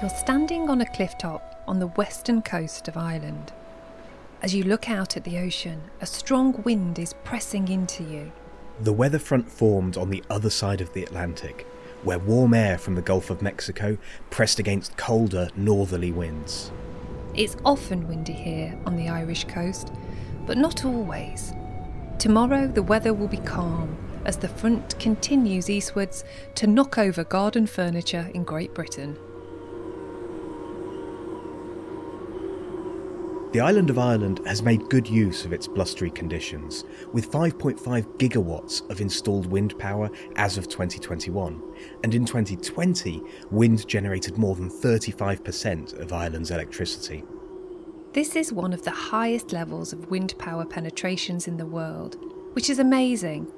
You're standing on a cliff top on the western coast of Ireland. As you look out at the ocean, a strong wind is pressing into you. The weather front formed on the other side of the Atlantic, where warm air from the Gulf of Mexico pressed against colder northerly winds. It's often windy here on the Irish coast, but not always. Tomorrow the weather will be calm as the front continues eastwards to knock over garden furniture in Great Britain. The island of Ireland has made good use of its blustery conditions, with 5.5 gigawatts of installed wind power as of 2021, and in 2020, wind generated more than 35% of Ireland's electricity. This is one of the highest levels of wind power penetrations in the world, which is amazing,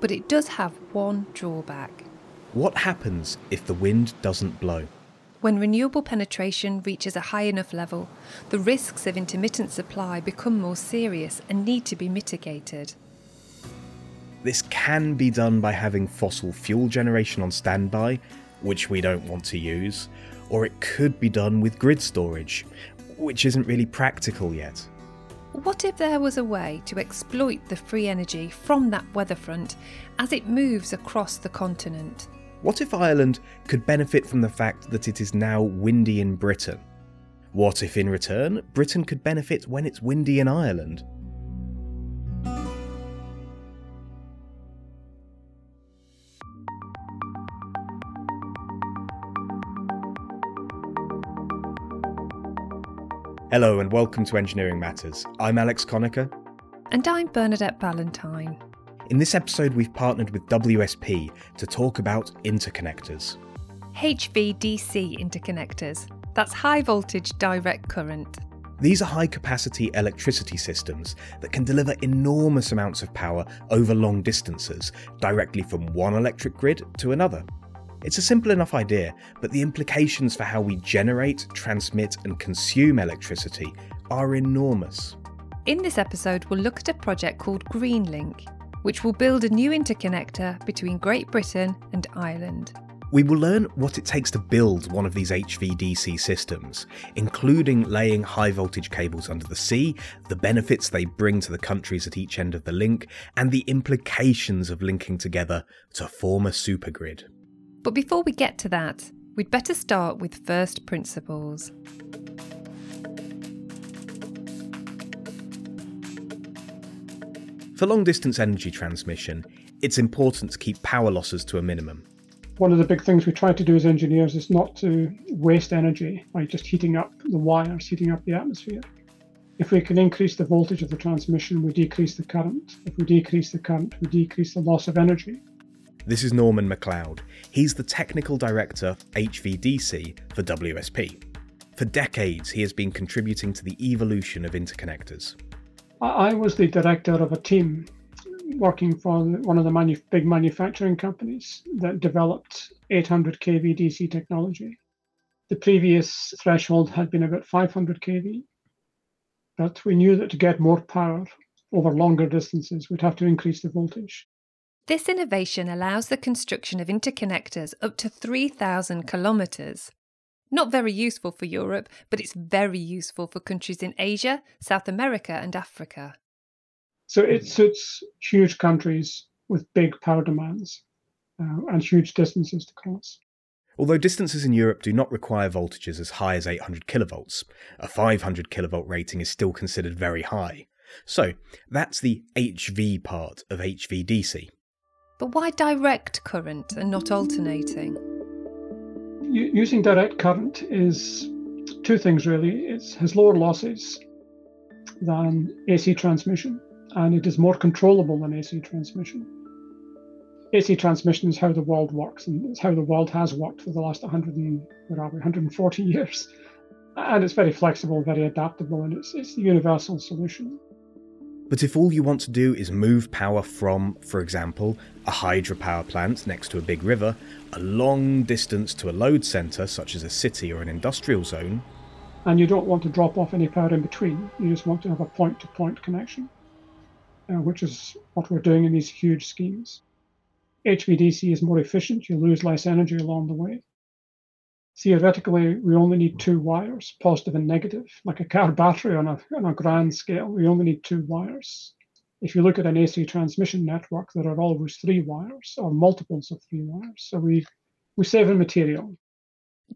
but it does have one drawback. What happens if the wind doesn't blow? When renewable penetration reaches a high enough level, the risks of intermittent supply become more serious and need to be mitigated. This can be done by having fossil fuel generation on standby, which we don't want to use, or it could be done with grid storage, which isn't really practical yet. What if there was a way to exploit the free energy from that weather front as it moves across the continent? What if Ireland could benefit from the fact that it is now windy in Britain? What if, in return, Britain could benefit when it's windy in Ireland? Hello and welcome to Engineering Matters. I'm Alex Conacher. And I'm Bernadette Ballantyne. In this episode, we've partnered with WSP to talk about interconnectors. HVDC interconnectors. That's high voltage direct current. These are high capacity electricity systems that can deliver enormous amounts of power over long distances, directly from one electric grid to another. It's a simple enough idea, but the implications for how we generate, transmit, and consume electricity are enormous. In this episode, we'll look at a project called Greenlink, which will build a new interconnector between Great Britain and Ireland. We will learn what it takes to build one of these HVDC systems, including laying high voltage cables under the sea, the benefits they bring to the countries at each end of the link, and the implications of linking together to form a supergrid. But before we get to that, we'd better start with first principles. For long distance energy transmission, it's important to keep power losses to a minimum. One of the big things we try to do as engineers is not to waste energy by just heating up the wires, heating up the atmosphere. If we can increase the voltage of the transmission, we decrease the current. If we decrease the current, we decrease the loss of energy. This is Norman McLeod. He's the Technical Director, HVDC, for WSP. For decades, he has been contributing to the evolution of interconnectors. I was the director of a team working for one of the manu- big manufacturing companies that developed 800 kV DC technology. The previous threshold had been about 500 kV, but we knew that to get more power over longer distances, we'd have to increase the voltage. This innovation allows the construction of interconnectors up to 3,000 kilometres. Not very useful for Europe, but it's very useful for countries in Asia, South America, and Africa. So it suits huge countries with big power demands uh, and huge distances to cross. Although distances in Europe do not require voltages as high as 800 kilovolts, a 500 kilovolt rating is still considered very high. So that's the HV part of HVDC. But why direct current and not alternating? Using direct current is two things really. It has lower losses than AC transmission, and it is more controllable than AC transmission. AC transmission is how the world works, and it's how the world has worked for the last 100 and, what are we, 140 years. And it's very flexible, very adaptable, and it's, it's the universal solution. But if all you want to do is move power from, for example, a hydropower plant next to a big river, a long distance to a load centre such as a city or an industrial zone, and you don't want to drop off any power in between, you just want to have a point to point connection, uh, which is what we're doing in these huge schemes. HVDC is more efficient, you lose less energy along the way. Theoretically, we only need two wires, positive and negative, like a car battery on a, on a grand scale. We only need two wires. If you look at an AC transmission network, there are always three wires or multiples of three wires. So we, we save in material.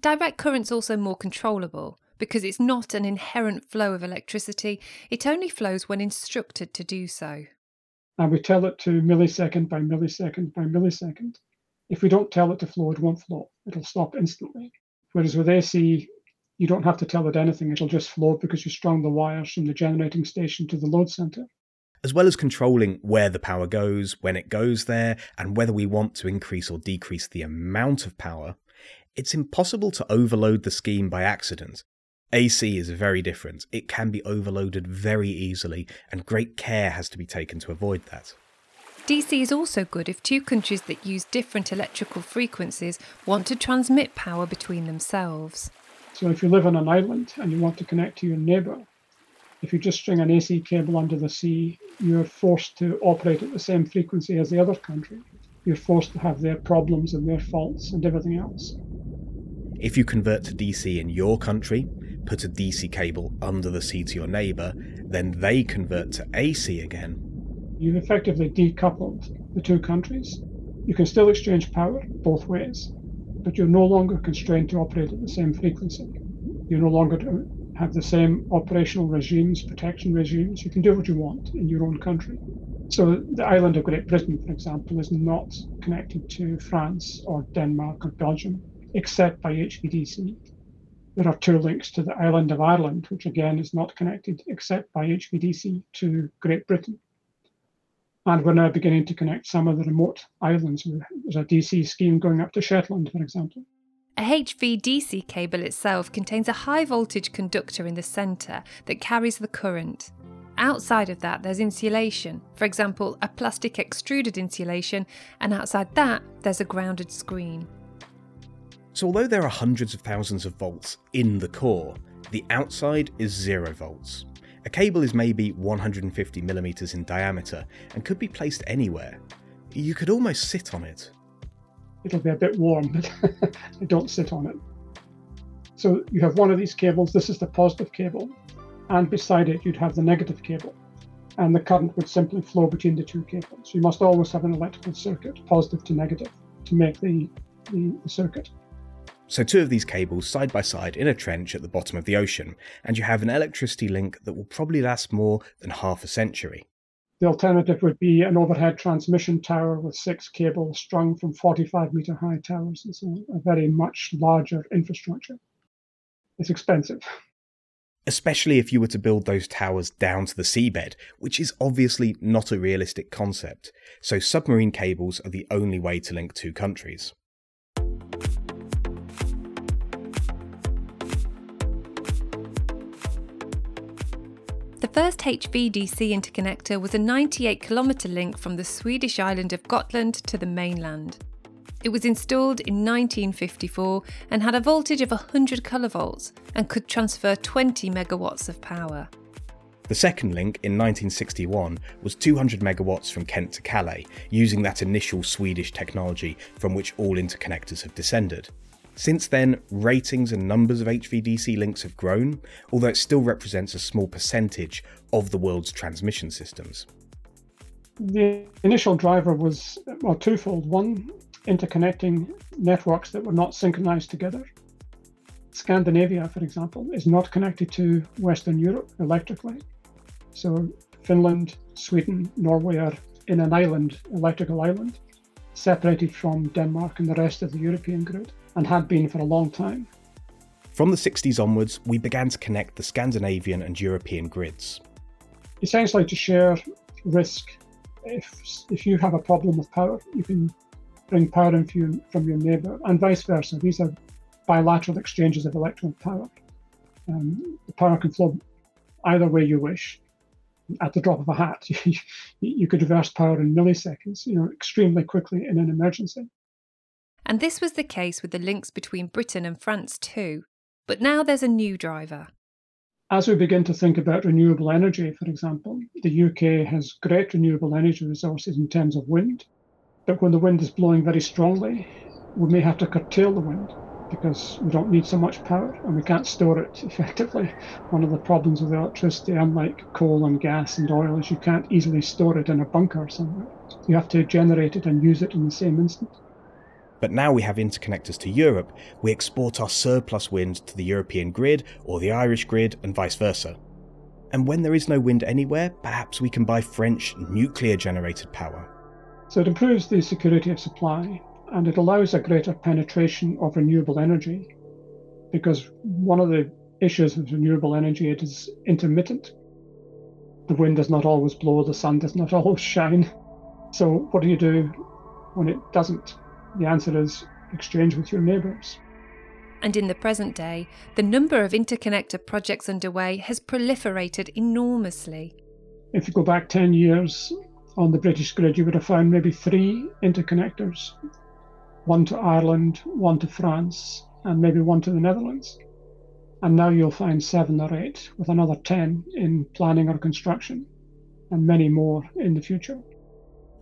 Direct current's also more controllable because it's not an inherent flow of electricity, it only flows when instructed to do so. And we tell it to millisecond by millisecond by millisecond. If we don't tell it to flow, it won't flow. It'll stop instantly. Whereas with AC, you don't have to tell it anything. It'll just flow because you strung the wires from the generating station to the load center. As well as controlling where the power goes, when it goes there, and whether we want to increase or decrease the amount of power, it's impossible to overload the scheme by accident. AC is very different. It can be overloaded very easily, and great care has to be taken to avoid that. DC is also good if two countries that use different electrical frequencies want to transmit power between themselves. So, if you live on an island and you want to connect to your neighbour, if you just string an AC cable under the sea, you're forced to operate at the same frequency as the other country. You're forced to have their problems and their faults and everything else. If you convert to DC in your country, put a DC cable under the sea to your neighbour, then they convert to AC again, you've effectively decoupled the two countries. You can still exchange power both ways, but you're no longer constrained to operate at the same frequency. You're no longer have the same operational regimes, protection regimes. You can do what you want in your own country. So the island of Great Britain, for example, is not connected to France or Denmark or Belgium, except by HVDC. There are two links to the island of Ireland, which again is not connected except by HVDC to Great Britain. And we're now beginning to connect some of the remote islands. There's a DC scheme going up to Shetland, for example. A HVDC cable itself contains a high voltage conductor in the centre that carries the current. Outside of that, there's insulation, for example, a plastic extruded insulation, and outside that, there's a grounded screen. So, although there are hundreds of thousands of volts in the core, the outside is zero volts. A cable is maybe 150 millimeters in diameter and could be placed anywhere. You could almost sit on it. It'll be a bit warm, but don't sit on it. So you have one of these cables, this is the positive cable, and beside it you'd have the negative cable. And the current would simply flow between the two cables. You must always have an electrical circuit, positive to negative, to make the, the, the circuit. So, two of these cables side by side in a trench at the bottom of the ocean, and you have an electricity link that will probably last more than half a century. The alternative would be an overhead transmission tower with six cables strung from 45 metre high towers. It's a, a very much larger infrastructure. It's expensive. Especially if you were to build those towers down to the seabed, which is obviously not a realistic concept. So, submarine cables are the only way to link two countries. The first HVDC interconnector was a 98 kilometre link from the Swedish island of Gotland to the mainland. It was installed in 1954 and had a voltage of 100 kilovolts and could transfer 20 megawatts of power. The second link in 1961 was 200 megawatts from Kent to Calais, using that initial Swedish technology from which all interconnectors have descended. Since then, ratings and numbers of HVDC links have grown, although it still represents a small percentage of the world's transmission systems. The initial driver was well, twofold. One, interconnecting networks that were not synchronized together. Scandinavia, for example, is not connected to Western Europe electrically. So Finland, Sweden, Norway are in an island, electrical island, separated from Denmark and the rest of the European grid and had been for a long time. From the 60s onwards, we began to connect the Scandinavian and European grids. Essentially, to share risk. If, if you have a problem with power, you can bring power in from, from your neighbour, and vice versa. These are bilateral exchanges of electrical power. Um, the power can flow either way you wish. At the drop of a hat, you could reverse power in milliseconds, you know, extremely quickly in an emergency. And this was the case with the links between Britain and France too. But now there's a new driver. As we begin to think about renewable energy, for example, the UK has great renewable energy resources in terms of wind. But when the wind is blowing very strongly, we may have to curtail the wind. because we don't need so much power and we can't store it effectively. One of the problems with electricity, unlike coal and gas and oil, is you can't easily store it in a bunker somewhere. You have to generate it and use it in the same instant. But now we have interconnectors to Europe, we export our surplus wind to the European grid or the Irish grid and vice versa. And when there is no wind anywhere, perhaps we can buy French nuclear generated power. So it improves the security of supply and it allows a greater penetration of renewable energy because one of the issues with renewable energy it is intermittent the wind does not always blow the sun does not always shine so what do you do when it doesn't the answer is exchange with your neighbours and in the present day, the number of interconnector projects underway has proliferated enormously. If you go back 10 years on the British grid, you would have found maybe three interconnectors one to Ireland, one to France, and maybe one to the Netherlands. And now you'll find seven or eight, with another 10 in planning or construction, and many more in the future.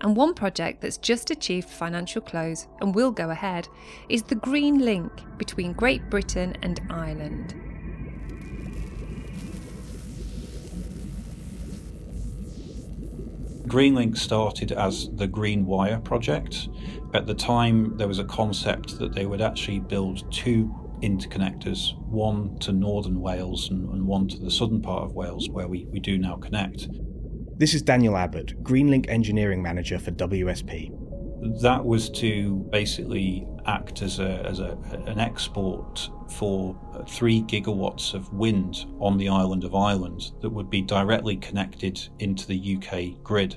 And one project that's just achieved financial close and will go ahead is the Greenlink between Great Britain and Ireland. Greenlink started as the Green Wire project. At the time, there was a concept that they would actually build two interconnectors, one to northern Wales and, and one to the southern part of Wales, where we, we do now connect. This is Daniel Abbott, Greenlink Engineering Manager for WSP. That was to basically act as, a, as a, an export for three gigawatts of wind on the island of Ireland that would be directly connected into the UK grid.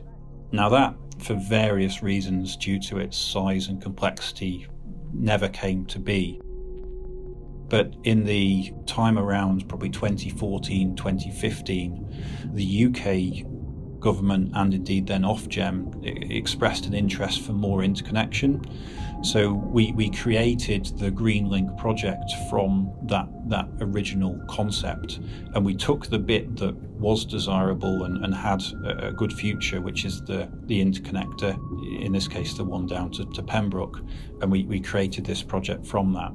Now, that, for various reasons due to its size and complexity, never came to be. But in the time around probably 2014, 2015, the UK government and indeed then Ofgem expressed an interest for more interconnection. So we, we created the Greenlink project from that, that original concept and we took the bit that was desirable and, and had a, a good future, which is the, the interconnector, in this case the one down to, to Pembroke, and we, we created this project from that.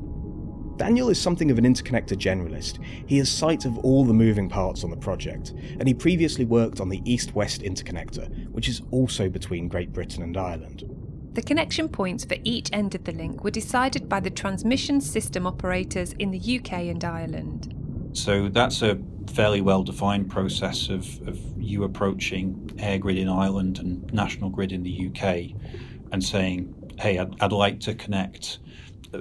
Daniel is something of an interconnector generalist. He has sight of all the moving parts on the project, and he previously worked on the East West interconnector, which is also between Great Britain and Ireland. The connection points for each end of the link were decided by the transmission system operators in the UK and Ireland. So that's a fairly well defined process of, of you approaching EirGrid in Ireland and National Grid in the UK and saying, hey, I'd, I'd like to connect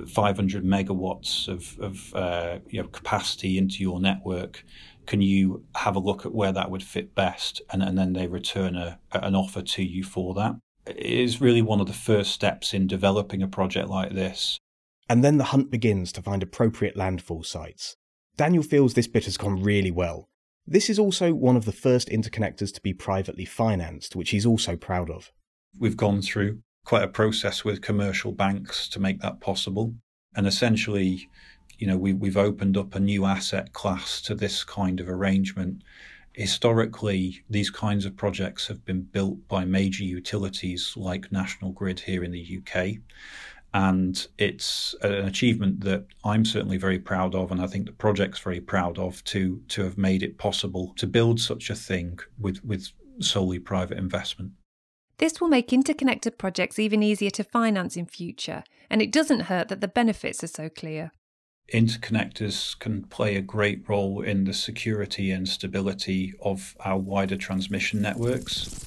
500 megawatts of, of uh, you know, capacity into your network. Can you have a look at where that would fit best? And, and then they return a, an offer to you for that. It is really one of the first steps in developing a project like this. And then the hunt begins to find appropriate landfall sites. Daniel feels this bit has gone really well. This is also one of the first interconnectors to be privately financed, which he's also proud of. We've gone through quite a process with commercial banks to make that possible. And essentially, you know, we, we've opened up a new asset class to this kind of arrangement. Historically, these kinds of projects have been built by major utilities like National Grid here in the UK. And it's an achievement that I'm certainly very proud of, and I think the project's very proud of to to have made it possible to build such a thing with, with solely private investment. This will make interconnected projects even easier to finance in future, and it doesn't hurt that the benefits are so clear. Interconnectors can play a great role in the security and stability of our wider transmission networks.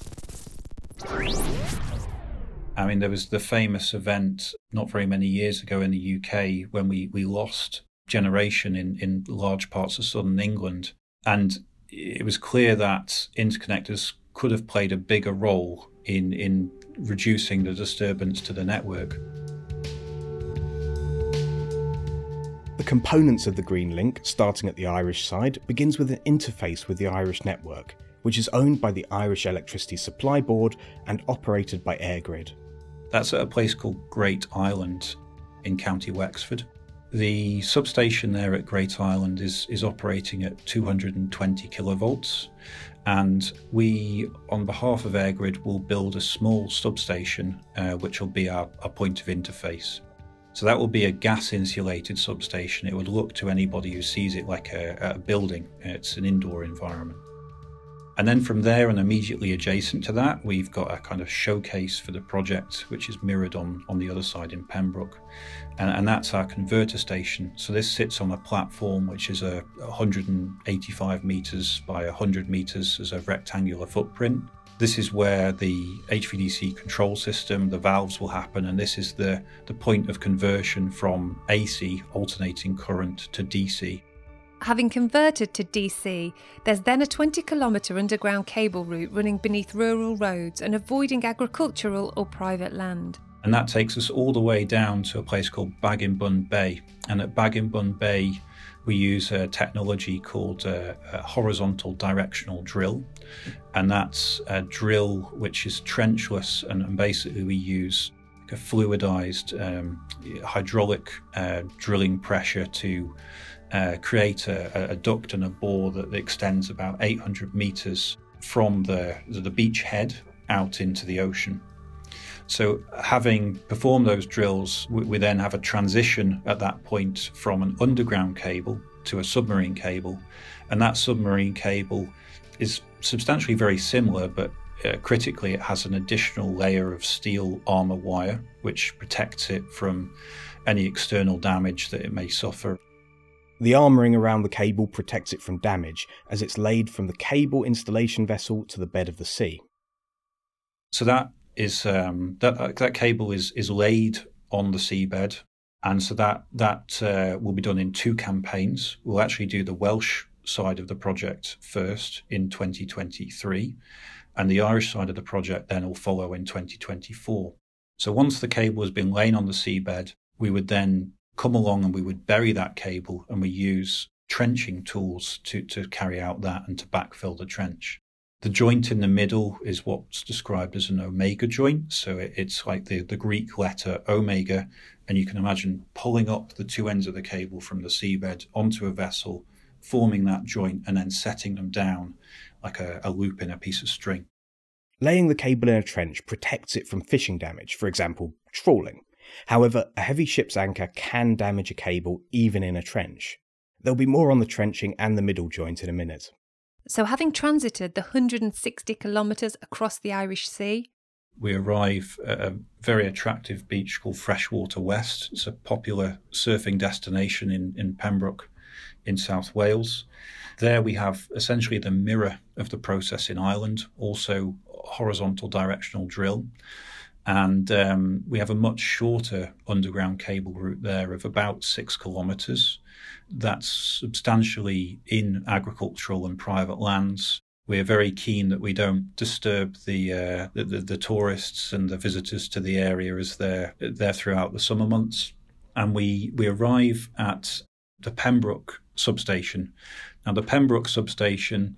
I mean, there was the famous event not very many years ago in the UK when we, we lost generation in, in large parts of southern England. And it was clear that interconnectors could have played a bigger role in, in reducing the disturbance to the network. The components of the Greenlink, starting at the Irish side, begins with an interface with the Irish network, which is owned by the Irish Electricity Supply Board and operated by EirGrid. That's at a place called Great Island in County Wexford. The substation there at Great Island is, is operating at 220 kilovolts, and we, on behalf of EirGrid, will build a small substation uh, which will be our, our point of interface. So that will be a gas insulated substation. It would look to anybody who sees it like a, a building, it's an indoor environment. And then from there and immediately adjacent to that, we've got a kind of showcase for the project, which is mirrored on, on the other side in Pembroke. And, and that's our converter station. So this sits on a platform which is a 185 metres by 100 metres as a rectangular footprint. This is where the HVDC control system, the valves will happen, and this is the, the point of conversion from AC, alternating current, to DC. Having converted to DC, there's then a 20 kilometre underground cable route running beneath rural roads and avoiding agricultural or private land. And that takes us all the way down to a place called Baginbun Bay. And at Baginbun Bay, we use a technology called a, a horizontal directional drill. And that's a drill which is trenchless, and, and basically we use a fluidized um, hydraulic uh, drilling pressure to uh, create a, a, duct and a bore that extends about 800 meters from the, the beach head out into the ocean. So, having performed those drills, we, we, then have a transition at that point from an underground cable to a submarine cable. And that submarine cable is substantially very similar, but uh, critically, it has an additional layer of steel armor wire, which protects it from any external damage that it may suffer. The armouring around the cable protects it from damage as it's laid from the cable installation vessel to the bed of the sea. So that is um, that uh, that cable is is laid on the seabed, and so that that uh, will be done in two campaigns. We'll actually do the Welsh side of the project first in 2023, and the Irish side of the project then will follow in 2024. So once the cable has been laid on the seabed, we would then come along and we would bury that cable and we use trenching tools to, to carry out that and to backfill the trench. The joint in the middle is what's described as an omega joint. So it, it's like the, the Greek letter omega. And you can imagine pulling up the two ends of the cable from the seabed onto a vessel, forming that joint, and then setting them down like a, a loop in a piece of string. Laying the cable in a trench protects it from fishing damage, for example, trawling. However, a heavy ship's anchor can damage a cable even in a trench. There'll be more on the trenching and the middle joint in a minute. So, having transited the 160 kilometres across the Irish Sea, we arrive at a very attractive beach called Freshwater West. It's a popular surfing destination in, in Pembroke in South Wales. There we have essentially the mirror of the process in Ireland, also horizontal directional drill. And um, we have a much shorter underground cable route there of about six kilometres. That's substantially in agricultural and private lands. We're very keen that we don't disturb the, uh, the, the, the tourists and the visitors to the area as they're there throughout the summer months. And we we arrive at the Pembroke substation. Now, the Pembroke substation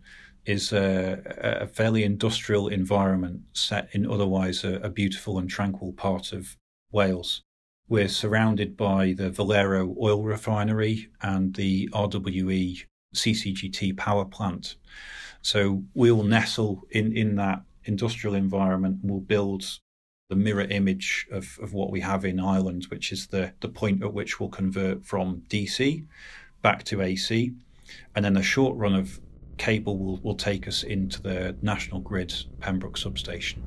is a, a, fairly industrial environment set in otherwise a, a, beautiful and tranquil part of Wales. We're surrounded by the Valero oil refinery and the RWE CCGT power plant. So we'll nestle in, in that industrial environment and we'll build the mirror image of, of what we have in Ireland, which is the, the point at which we'll convert from DC back to AC. And then a short run of cable will, will take us into the National Grid Pembroke substation.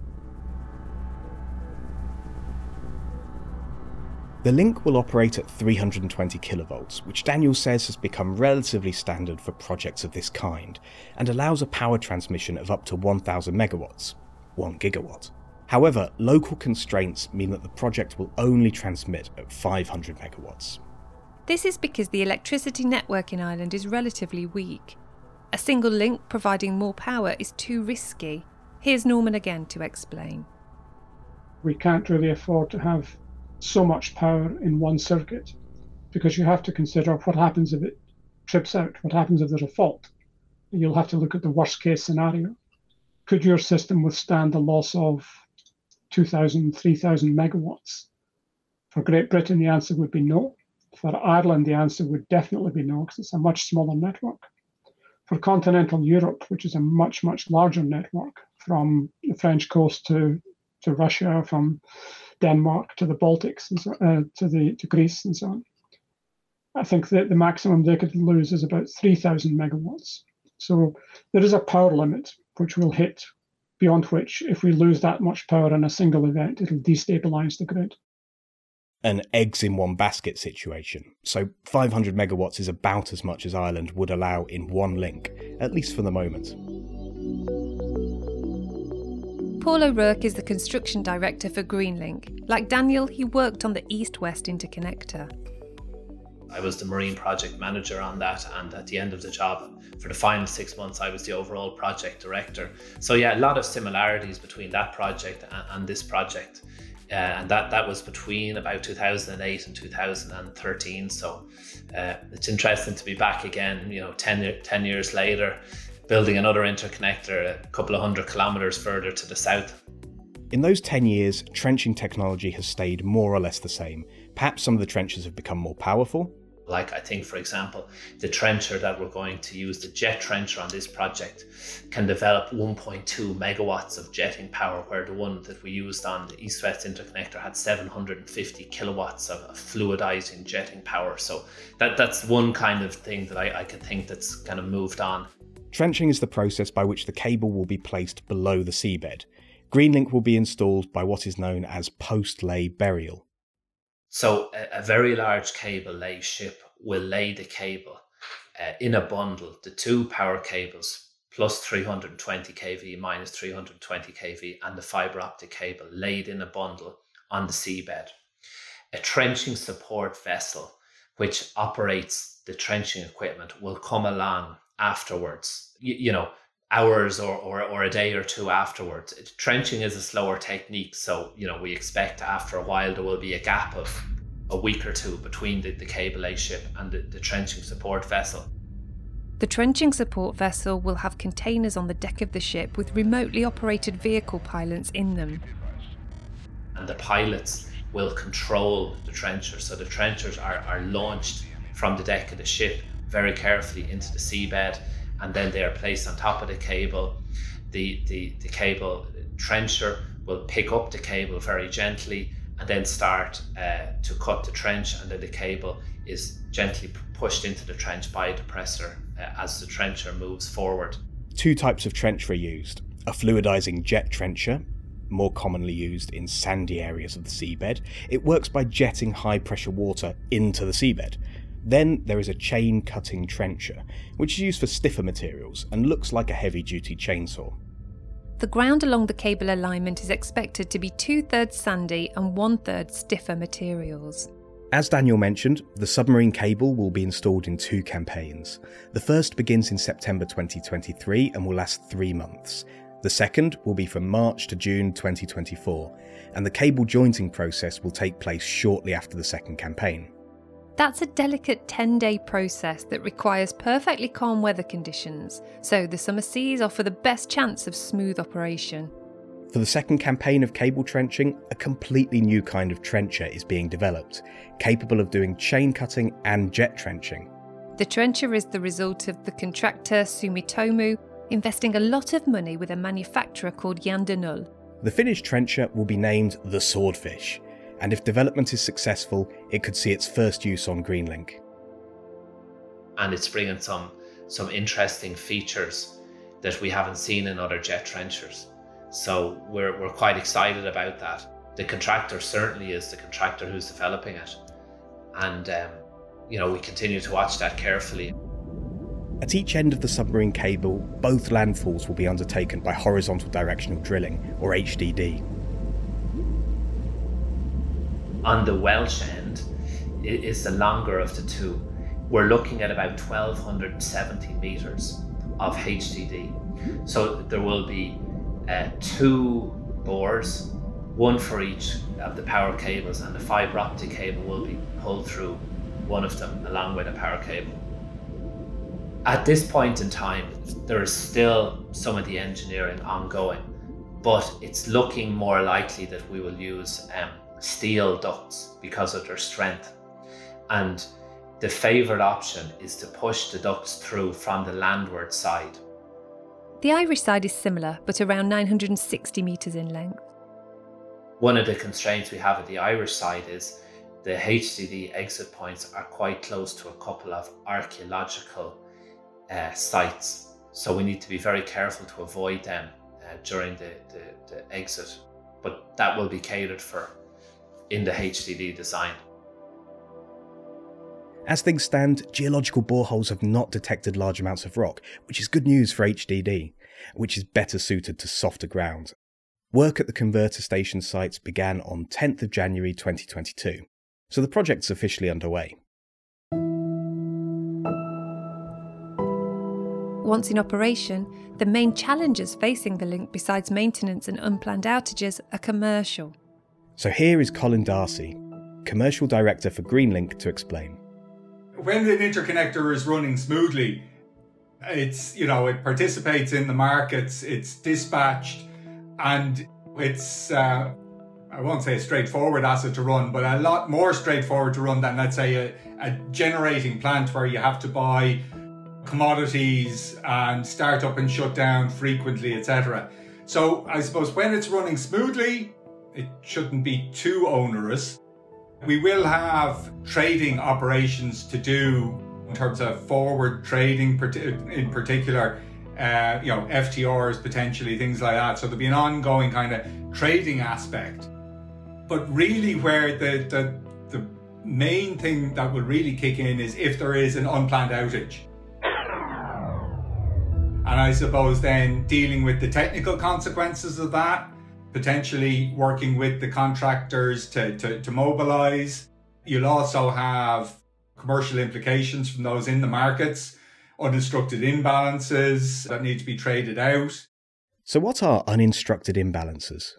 The link will operate at 320 kilovolts, which Daniel says has become relatively standard for projects of this kind, and allows a power transmission of up to 1000 megawatts, 1 gigawatt. However, local constraints mean that the project will only transmit at 500 megawatts. This is because the electricity network in Ireland is relatively weak, a single link providing more power is too risky. Here's Norman again to explain. We can't really afford to have so much power in one circuit because you have to consider what happens if it trips out, what happens if there's a fault. You'll have to look at the worst case scenario. Could your system withstand the loss of 2,000, 3,000 megawatts? For Great Britain, the answer would be no. For Ireland, the answer would definitely be no because it's a much smaller network for continental Europe, which is a much, much larger network from the French coast to to Russia, from Denmark to the Baltics, and so, uh, to the to Greece, and so on. I think that the maximum they could lose is about 3,000 megawatts. So there is a power limit which will hit, beyond which, if we lose that much power in a single event, it'll destabilize the grid. An eggs in one basket situation. So 500 megawatts is about as much as Ireland would allow in one link, at least for the moment. Paul O'Rourke is the construction director for Greenlink. Like Daniel, he worked on the east west interconnector. I was the marine project manager on that, and at the end of the job, for the final six months, I was the overall project director. So yeah, a lot of similarities between that project and, and this project, uh, and that that was between about 2008 and 2013. So uh, it's interesting to be back again. You know, 10, 10 years later, building another interconnector a couple of hundred kilometers further to the south. In those 10 years, trenching technology has stayed more or less the same. Perhaps some of the trenches have become more powerful, like I think, for example, the trencher that we're going to use, the jet trencher on this project, can develop 1.2 megawatts of jetting power, where the one that we used on the East-West interconnector had 750 kilowatts of, fluidizing jetting power. So that that's one kind of thing that I, I could think that's kind of moved on. Trenching is the process by which the cable will be placed below the seabed. Greenlink will be installed by what is known as post-lay burial. So a, a very large cable lay ship will lay the cable uh, in a bundle, the two power cables plus 320 kV minus 320 kV and the fiber optic cable laid in a bundle on the seabed. A trenching support vessel which operates the trenching equipment will come along afterwards. You, you know, hours or, or, or a day or two afterwards. Trenching is a slower technique, so you know we expect after a while there will be a gap of a week or two between the, the cable lay ship and the, the trenching support vessel. The trenching support vessel will have containers on the deck of the ship with remotely operated vehicle pilots in them. And the pilots will control the trenchers. So the trenchers are, are launched from the deck of the ship very carefully into the seabed and then they are placed on top of the cable. The, the, the cable trencher will pick up the cable very gently and then start uh, to cut the trench, and then the cable is gently pushed into the trench by a depressor uh, as the trencher moves forward. Two types of trencher are used a fluidizing jet trencher, more commonly used in sandy areas of the seabed. It works by jetting high pressure water into the seabed. Then there is a chain cutting trencher, which is used for stiffer materials and looks like a heavy duty chainsaw. The ground along the cable alignment is expected to be two thirds sandy and one third stiffer materials. As Daniel mentioned, the submarine cable will be installed in two campaigns. The first begins in September 2023 and will last three months. The second will be from March to June 2024, and the cable jointing process will take place shortly after the second campaign. That's a delicate 10 day process that requires perfectly calm weather conditions, so the summer seas offer the best chance of smooth operation. For the second campaign of cable trenching, a completely new kind of trencher is being developed, capable of doing chain cutting and jet trenching. The trencher is the result of the contractor Sumitomo investing a lot of money with a manufacturer called de The finished trencher will be named the Swordfish, and if development is successful, it could see its first use on Greenlink. And it's bringing some some interesting features that we haven't seen in other jet trenchers. So we're, we're quite excited about that. The contractor certainly is the contractor who's developing it. And, um, you know, we continue to watch that carefully. At each end of the submarine cable, both landfalls will be undertaken by horizontal directional drilling, or HDD. On the Welsh end, is the longer of the two. We're looking at about 1270 meters of HDD. So there will be uh, two bores, one for each of the power cables, and the fiber optic cable will be pulled through one of them along with a power cable. At this point in time, there is still some of the engineering ongoing, but it's looking more likely that we will use um, steel ducts because of their strength. And the favoured option is to push the ducts through from the landward side. The Irish side is similar, but around 960 metres in length. One of the constraints we have at the Irish side is the HDD exit points are quite close to a couple of archaeological uh, sites. So we need to be very careful to avoid them uh, during the, the, the exit. But that will be catered for in the HDD design. As things stand, geological boreholes have not detected large amounts of rock, which is good news for HDD, which is better suited to softer ground. Work at the converter station sites began on 10th of January 2022, so the project's officially underway. Once in operation, the main challenges facing the link besides maintenance and unplanned outages are commercial. So here is Colin Darcy, Commercial Director for Greenlink, to explain. When an interconnector is running smoothly, it's, you know, it participates in the markets, it's dispatched, and it's, uh, I won't say a straightforward asset to run, but a lot more straightforward to run than, let's say, a, a generating plant where you have to buy commodities and start up and shut down frequently, etc. So I suppose when it's running smoothly, it shouldn't be too onerous. We will have trading operations to do in terms of forward trading, in particular, uh, you know, FTRs potentially, things like that. So there'll be an ongoing kind of trading aspect. But really, where the, the, the main thing that will really kick in is if there is an unplanned outage. And I suppose then dealing with the technical consequences of that, potentially working with the contractors to, to, to mobilize. You'll also have commercial implications from those in the markets, uninstructed imbalances that need to be traded out. So, what are uninstructed imbalances?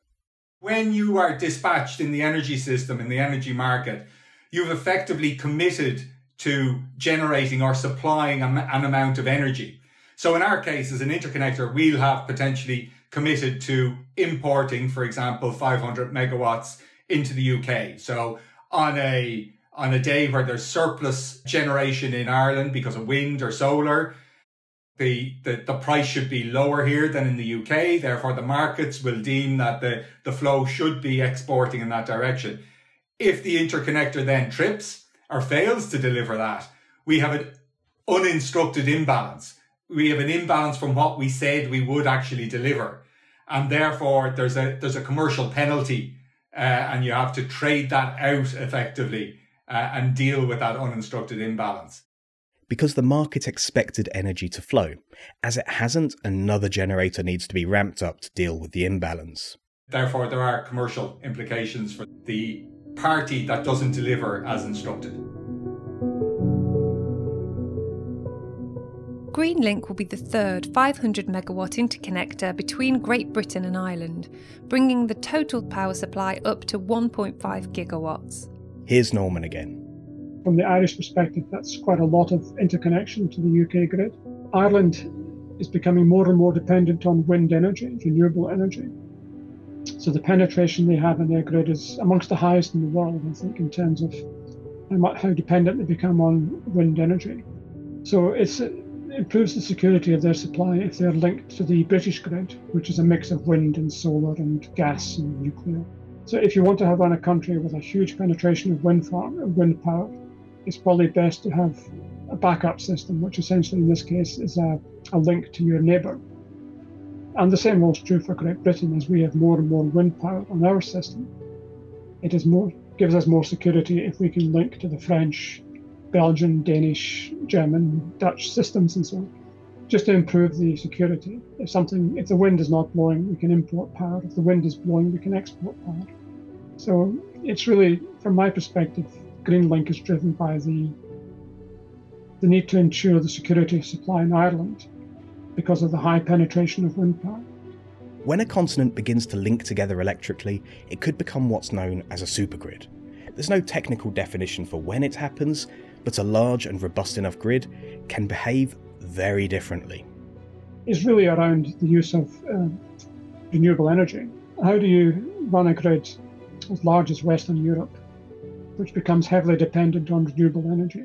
When you are dispatched in the energy system, in the energy market, you've effectively committed to generating or supplying an amount of energy. So in our case, as an interconnector, we'll have potentially committed to importing, for example, 500 megawatts into the UK. So on a on a day where there's surplus generation in Ireland because of wind or solar, the, the, the price should be lower here than in the UK. Therefore, the markets will deem that the, the flow should be exporting in that direction. If the interconnector then trips or fails to deliver that, we have an uninstructed imbalance we have an imbalance from what we said we would actually deliver. And therefore there's a, there's a commercial penalty, uh, and you have to trade that out effectively, uh, and deal with that uninstructed imbalance. Because the market expected energy to flow. As it hasn't, another generator needs to be ramped up to deal with the imbalance. Therefore, there are commercial implications for the party that doesn't deliver as instructed. Greenlink will be the third 500 megawatt interconnector between Great Britain and Ireland, bringing the total power supply up to 1.5 gigawatts. Here's Norman again. From the Irish perspective, that's quite a lot of interconnection to the UK grid. Ireland is becoming more and more dependent on wind energy, renewable energy. So the penetration they have in their grid is amongst the highest in the world, I think, in terms of how dependent they become on wind energy. So it's improves the security of their supply if they're linked to the British grid, which is a mix of wind and solar and gas and nuclear. So if you want to have run a country with a huge penetration of wind farm, wind power, it's probably best to have a backup system, which essentially in this case is a, a link to your neighbour. And the same holds true for Great Britain as we have more and more wind power on our system. It is more gives us more security if we can link to the French, Belgian, Danish, German, Dutch systems and so on, just to improve the security. If something, if the wind is not blowing, we can import power. If the wind is blowing, we can export power. So it's really, from my perspective, Greenlink is driven by the the need to ensure the security of supply in Ireland because of the high penetration of wind power. When a continent begins to link together electrically, it could become what's known as a supergrid. There's no technical definition for when it happens, but a large and robust enough grid can behave very differently. It's really around the use of uh, renewable energy. How do you run a grid as large as Western Europe, which becomes heavily dependent on renewable energy?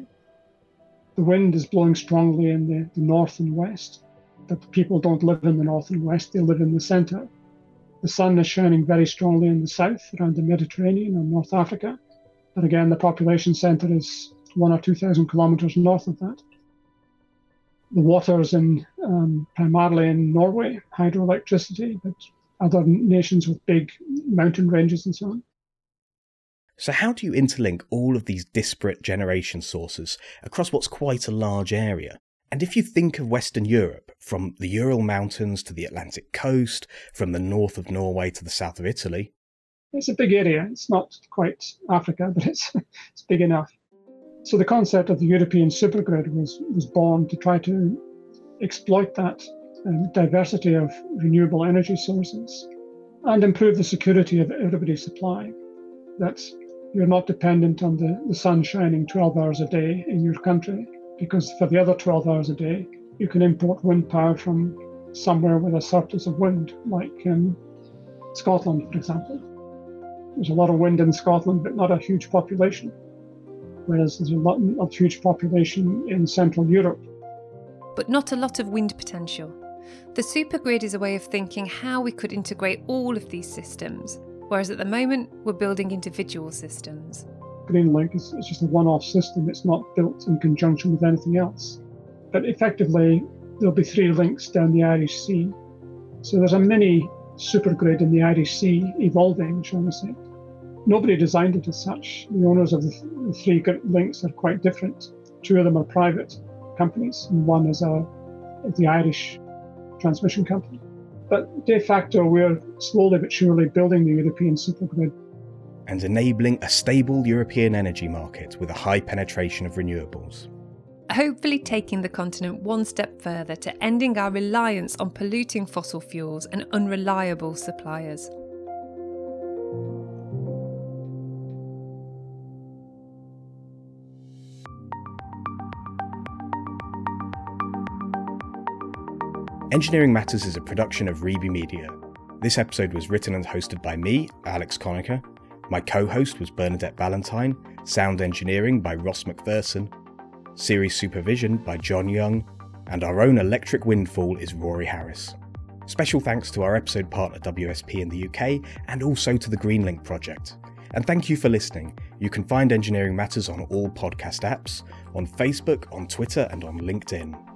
The wind is blowing strongly in the, the north and west, but people don't live in the north and west, they live in the centre. The sun is shining very strongly in the south around the Mediterranean and North Africa. But again, the population centre is one or two thousand kilometres north of that. The waters in um, primarily in Norway, hydroelectricity, but other nations with big mountain ranges and so on. So, how do you interlink all of these disparate generation sources across what's quite a large area? And if you think of Western Europe, from the Ural Mountains to the Atlantic coast, from the north of Norway to the south of Italy, it's a big area. It's not quite Africa, but it's, it's big enough. So the concept of the European supergrid was, was born to try to exploit that um, diversity of renewable energy sources and improve the security of everybody's supply. That you're not dependent on the, the sun shining 12 hours a day in your country, because for the other 12 hours a day, you can import wind power from somewhere with a surplus of wind, like in Scotland, for example. There's a lot of wind in Scotland, but not a huge population, whereas there's a lot of huge population in Central Europe. But not a lot of wind potential. The supergrid is a way of thinking how we could integrate all of these systems whereas at the moment we're building individual systems. Greenlink is, is just a one off system, it's not built in conjunction with anything else. But effectively, there'll be three links down the Irish Sea. So there's a mini supergrid in the Irish Sea evolving, shall we say. Nobody designed it as such. The owners of the, th- the three links are quite different. Two of them are private companies, and one is a, the Irish transmission company. But de facto, we're slowly but surely building the European supergrid. And enabling a stable European energy market with a high penetration of renewables. Hopefully, taking the continent one step further to ending our reliance on polluting fossil fuels and unreliable suppliers. Engineering Matters is a production of Reby Media. This episode was written and hosted by me, Alex Conacher. My co host was Bernadette Ballantyne, sound engineering by Ross McPherson, series supervision by John Young, and our own electric windfall is Rory Harris. Special thanks to our episode partner WSP in the UK and also to the Greenlink project. And thank you for listening. You can find Engineering Matters on all podcast apps, on Facebook, on Twitter, and on LinkedIn.